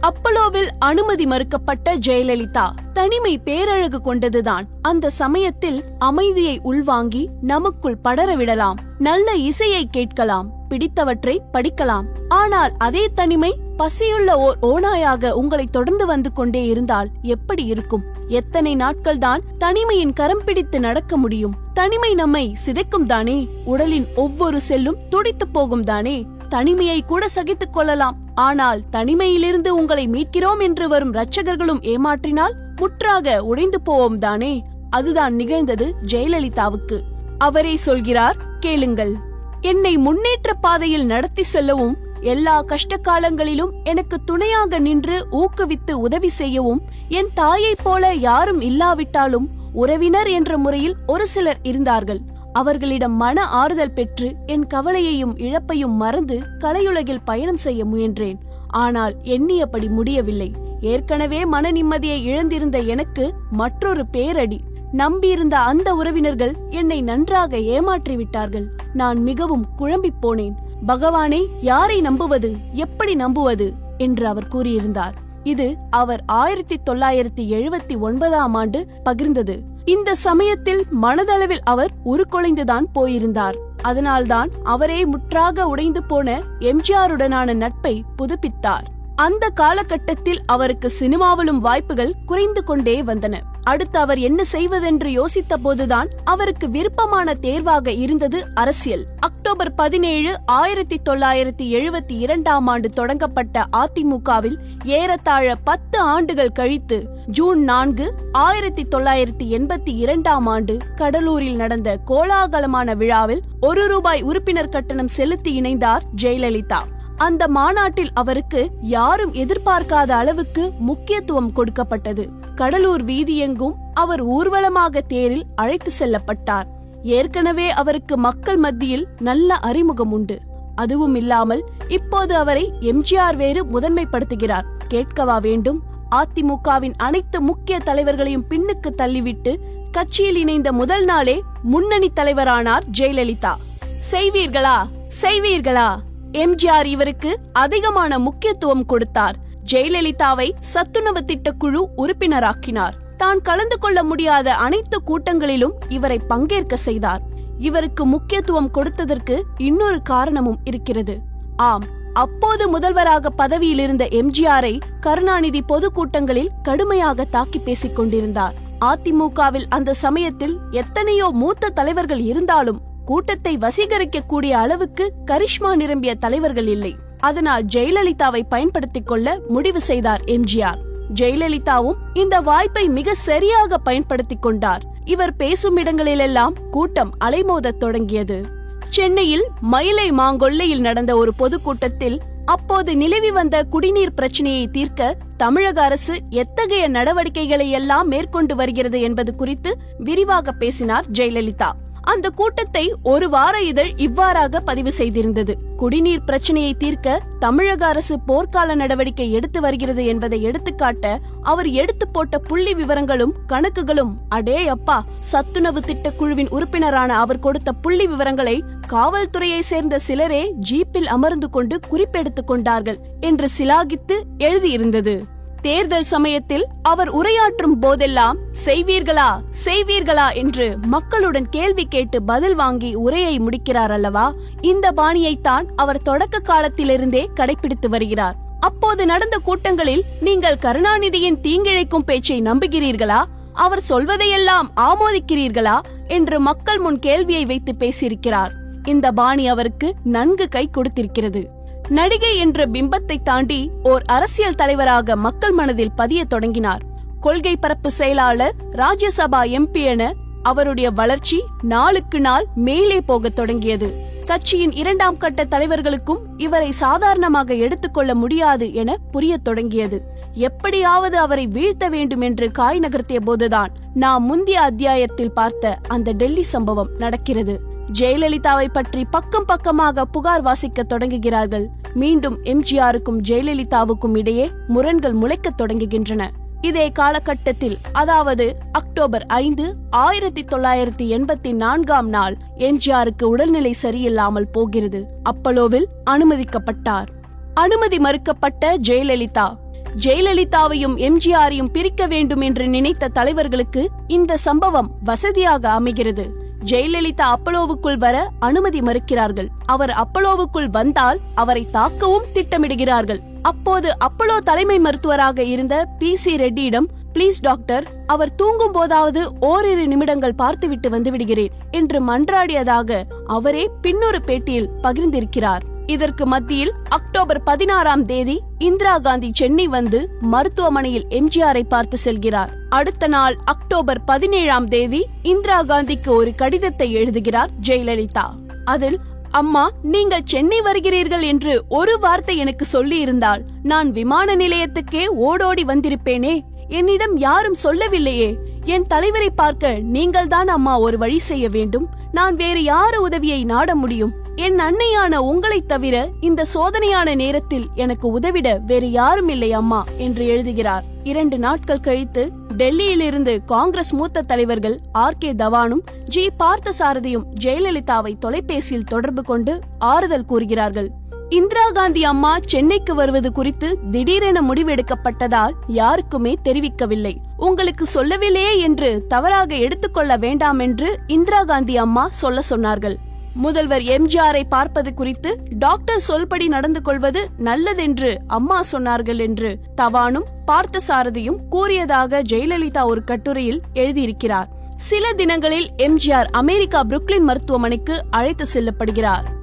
அப்பலோவில் அனுமதி மறுக்கப்பட்ட ஜெயலலிதா தனிமை பேரழகு கொண்டதுதான். அந்த சமயத்தில் அமைதியை உள்வாங்கி நமக்குள் படர விடலாம் நல்ல இசையை கேட்கலாம். பிடித்தவற்றை படிக்கலாம். ஆனால் அதே தனிமை பசியுள்ள ஓர் ஓனாயாக உங்களை தொடர்ந்து வந்து கொண்டே இருந்தால் எப்படி இருக்கும்? எத்தனை நாட்கள் தான் தனிமையின் கரம் பிடித்து நடக்க முடியும்? தனிமை நம்மை சிதைக்கும் தானே? உடலின் ஒவ்வொரு செல்லும் துடித்து போகும் தானே? தனிமையை கூட சகித்துக் கொள்ளலாம். ஆனால் தனிமையிலிருந்து உங்களை மீட்கிறோம் என்று வரும் ரட்சகர்களும் ஏமாற்றினால் முற்றாக உடைந்து போவோம் தானே? அதுதான் நிகழ்ந்தது ஜெயலலிதாவுக்கு. அவரே சொல்கிறார் கேளுங்கள். என்னை முன்னேற்ற பாதையில் நடத்தி செல்லவும் எல்லா கஷ்ட காலங்களிலும் எனக்கு துணையாக நின்று ஊக்குவித்து உதவி செய்யவும் என் தாயைப் போல யாரும் இல்லாவிட்டாலும் உறவினர் என்ற முறையில் ஒரு சிலர் இருந்தார்கள். அவர்களிடம் மன ஆறுதல் பெற்று என் கவலையையும் இழப்பையும் மறந்து கலையுலகில் பயணம் செய்ய முயன்றேன். ஆனால் எண்ணியபடி முடியவில்லை. ஏற்கனவே மன நிம்மதியை இழந்திருந்த எனக்கு மற்றொரு பேரடி. நம்பியிருந்த அந்த உறவினர்கள் என்னை நன்றாக ஏமாற்றி விட்டார்கள் நான் மிகவும் குழம்பிப் போனேன். பகவானே யாரை நம்புவது எப்படி நம்புவது? என்று அவர் கூறியிருந்தார். இது அவர் ஆயிரத்தி தொள்ளாயிரத்தி எழுபத்தி ஒன்பதாம் ஆண்டு பகிர்ந்தது. இந்த சமயத்தில் மனதளவில் அவர் உருக்குலைந்துதான் போயிருந்தார். அதனால்தான் அவரே முற்றாக உடைந்து போன எம்ஜிஆருடனான நட்பை புதுப்பித்தார். அந்த காலகட்டத்தில் அவருக்கு சினிமாவிலும் வாய்ப்புகள் குறைந்து கொண்டே வந்தன. அடுத்து அவர் என்ன செய்வதென்று யோசித்த போதுதான் அவருக்கு விருப்பமான தேர்வாக இருந்தது அரசியல். அக்டோபர் பதினேழு ஆயிரத்தி தொள்ளாயிரத்தி எழுபத்தி இரண்டாம் ஆண்டு தொடங்கப்பட்ட அதிமுகவில் ஏறத்தாழ பத்து ஆண்டுகள் கழித்து ஜூன் நான்கு ஆயிரத்தி தொள்ளாயிரத்தி எண்பத்தி இரண்டாம் ஆண்டு கடலூரில் நடந்த கோலாகலமான விழாவில் ஒரு ரூபாய் உறுப்பினர் கட்டணம் செலுத்தி இணைந்தார் ஜெயலலிதா. அந்த மாநாட்டில் அவருக்கு யாரும் எதிர்பார்க்காத அளவுக்கு முக்கியத்துவம் கொடுக்கப்பட்டது. கடலூர் வீதியெங்கும் அவர் ஊர்வலமாக தேரில் அழைத்து செல்லப்பட்டார். ஏற்கனவே அவருக்கு மக்கள் மத்தியில் நல்ல அறிமுகம் உண்டு. அதுவும் இல்லாமல் இப்போது அவரை எம்ஜிஆர் வேறு முதன்மைப்படுத்துகிறார். கேட்கவா வேண்டும்? அதிமுகவின் அனைத்து முக்கிய தலைவர்களையும் பின்னுக்கு தள்ளிவிட்டு கட்சியில் இணைந்த முதல் நாளே முன்னணி தலைவரானார் ஜெயலலிதா. செய்வீர்களா? செய்வீர்களா? எம்ஜிஆர் இவருக்கு அதிகமான முக்கியத்துவம் கொடுத்தார். ஜெயலலிதாவை சத்துணவு திட்டக்குழு உறுப்பினராக்கினார். தான் கலந்து கொள்ள முடியாத அனைத்து கூட்டங்களிலும் இவரை பங்கேற்க செய்தார். இவருக்கு முக்கியத்துவம் கொடுத்ததற்கு இன்னொரு காரணமும் இருக்கிறது. ஆம் அப்போது முதல்வராக பதவியில் இருந்த எம்ஜிஆரை கருணாநிதி பொதுக்கூட்டங்களில் கடுமையாக தாக்கி பேசிக் கொண்டிருந்தார். அதிமுகவில் அந்த சமயத்தில் எத்தனையோ மூத்த தலைவர்கள் இருந்தாலும் கூட்டத்தை வசீகரிக்கக்கூடிய அளவுக்கு கரிஷ்மா நிரம்பிய தலைவர்கள் இல்லை. அதனால் ஜெயலலிதாவை பயன்படுத்திக் கொள்ள முடிவு செய்தார் எம்ஜிஆர். ஜெயலலிதாவும் இந்த வாய்ப்பை மிக சரியாக பயன்படுத்திக் கொண்டார். இவர் பேசும் இடங்களிலெல்லாம் கூட்டம் அலைமோதத் தொடங்கியது. சென்னையில் மயிலை மாங்கொல்லையில் நடந்த ஒரு பொதுக்கூட்டத்தில் அப்போது நிலவி வந்த குடிநீர் பிரச்சனையை தீர்க்க தமிழக அரசு எத்தகைய நடவடிக்கைகளை எல்லாம் மேற்கொண்டு வருகிறது என்பது குறித்து விரிவாக பேசினார் ஜெயலலிதா. அந்த கூட்டத்தை ஒரு வார இதழ் இவ்வாறாக பதிவு செய்திருந்தது. குடிநீர் பிரச்சனையை தீர்க்க தமிழக அரசு போர்க்கால நடவடிக்கை எடுத்து வருகிறது என்பதை எடுத்துக்காட்ட அவர் எடுத்து போட்ட புள்ளி விவரங்களும் கணக்குகளும் அடே அப்பா சத்துணவு திட்ட குழுவின் உறுப்பினரான அவர் கொடுத்த புள்ளி விவரங்களை காவல்துறையை சேர்ந்த சிலரே ஜீப்பில் அமர்ந்து கொண்டு குறிப்பெடுத்துக் கொண்டார்கள் என்று சிலாகித்து எழுதியிருந்தது. தேர்தல் சமயத்தில் அவர் உரையாற்றும் போதெல்லாம் செய்வீர்களா செய்வீர்களா? என்று மக்களுடன் கேள்வி கேட்டு பதில் வாங்கி உரையை முடிக்கிறார் அல்லவா? இந்த பாணியைத்தான் அவர் தொடக்க காலத்திலிருந்தே கடைபிடித்து வருகிறார். அப்போது நடந்த கூட்டங்களில் நீங்கள் கருணாநிதியின் தீங்கிழைக்கும் பேச்சை நம்புகிறீர்களா? அவர் சொல்வதையெல்லாம் ஆமோதிக்கிறீர்களா? என்று மக்கள் முன் கேள்வியை வைத்து பேசியிருக்கிறார். இந்த பாணி அவருக்கு நன்கு கை கொடுத்திருக்கிறது. நடிகை என்ற பிம்பத்தை தாண்டி ஓர் அரசியல் தலைவராக மக்கள் மனதில் பதிய தொடங்கினார். கொள்கை பரப்பு செயலாளர் ராஜ்யசபா எம்பி என அவருடைய வளர்ச்சி நாளுக்கு நாள் மேலே போகத் தொடங்கியது. கட்சியின் இரண்டாம் கட்ட தலைவர்களுக்கும் இவரை சாதாரணமாக எடுத்துக்கொள்ள முடியாது என புரிய தொடங்கியது. எப்படியாவது அவரை வீழ்த்த வேண்டும் என்று காய் நகர்த்திய போதுதான் நாம் முந்தைய அத்தியாயத்தில் பார்த்த அந்த டெல்லி சம்பவம் நடக்கிறது. ஜெயலலிதாவை பற்றி பக்கம் பக்கமாக புகார் வாசிக்க தொடங்குகிறார்கள். மீண்டும் எம்ஜிஆருக்கும் ஜெயலலிதாவுக்கும் இடையே முரண்கள் முளைக்கத் தொடங்குகின்றன. இதே காலகட்டத்தில் அதாவது அக்டோபர் ஐந்து ஆயிரத்தி தொள்ளாயிரத்தி எண்பத்தி நான்காம் நாள் எம்ஜிஆருக்கு உடல்நிலை சரியில்லாமல் போகிறது. அப்பலோவில் அனுமதிக்கப்பட்டார். அனுமதி மறுக்கப்பட்ட ஜெயலலிதா. ஜெயலலிதாவையும் எம்ஜிஆரையும் பிரிக்க வேண்டும் என்று நினைத்த தலைவர்களுக்கு இந்த சம்பவம் வசதியாக அமைகிறது. ஜெயலலிதா அப்பலோவுக்குள் வர அனுமதி மறுக்கிறார்கள். அவர் அப்பலோவுக்குள் வந்தால் அவரை தாக்கவும் திட்டமிடுகிறார்கள். அப்போது அப்பலோ தலைமை மருத்துவராக இருந்த பி சி ரெட்டியிடம் ப்ளீஸ் டாக்டர் அவர் தூங்கும் போதாவது ஓரிரு நிமிடங்கள் பார்த்துவிட்டு வந்து விடுகிறேன் என்று மன்றாடியதாக அவரே பின்னொரு பேட்டியில் பகிர்ந்திருக்கிறார். இதற்கு மத்தியில் அக்டோபர் பதினாறாம் தேதி இந்திரா காந்தி சென்னை வந்து மருத்துவமனையில் எம்ஜிஆரை பார்த்து செல்கிறார். அடுத்த நாள் அக்டோபர் பதினேழாம் தேதி இந்திரா காந்திக்கு ஒரு கடிதத்தை எழுதுகிறார் ஜெயலலிதா. அதில் அம்மா நீங்கள் சென்னை வருகிறீர்கள் என்று ஒரு வார்த்தை எனக்கு சொல்லி இருந்தால் நான் விமான நிலையத்துக்கே ஓடோடி வந்திருப்பேனே. என்னிடம் யாரும் சொல்லவில்லையே. என் தலைவரை பார்க்க நீங்கள் தான் அம்மா ஒரு வழி செய்ய வேண்டும். நான் வேறு யாரு உதவியை நாட முடியும்? என் அன்னையான உங்களைத் தவிர இந்த சோதனையான நேரத்தில் எனக்கு உதவிட வேறு யாரும் இல்லை அம்மா என்று எழுதுகிறார். இரண்டு நாட்கள் கழித்து டெல்லியிலிருந்து காங்கிரஸ் மூத்த தலைவர்கள் ஆர். கே. தவானும் ஜி. பார்த்தசாரதியும் ஜெயலலிதாவை தொலைபேசியில் தொடர்பு கொண்டு ஆறுதல் கூறுகிறார்கள். இந்திரா காந்தி அம்மா சென்னைக்கு வருவது குறித்து திடீரென முடிவெடுக்கப்பட்டதால் யாருக்குமே தெரிவிக்கவில்லை. உங்களுக்கு சொல்லவில்லையே என்று தவறாக எடுத்துக்கொள்ள வேண்டாம் என்று இந்திரா காந்தி அம்மா சொல்ல சொன்னார்கள். முதல்வர் எம்ஜிஆரை பார்ப்பது குறித்து டாக்டர் சொல்படி நடந்து கொள்வது நல்லதென்று அம்மா சொன்னார்கள் என்று தவானும் பார்த்தசாரதியும் கூறியதாக ஜெயலலிதா ஒரு கட்டுரையில் எழுதியிருக்கிறார். சில தினங்களில் எம்ஜிஆர் அமெரிக்கா புருக்லின் மருத்துவமனைக்கு அழைத்து செல்லப்படுகிறார்.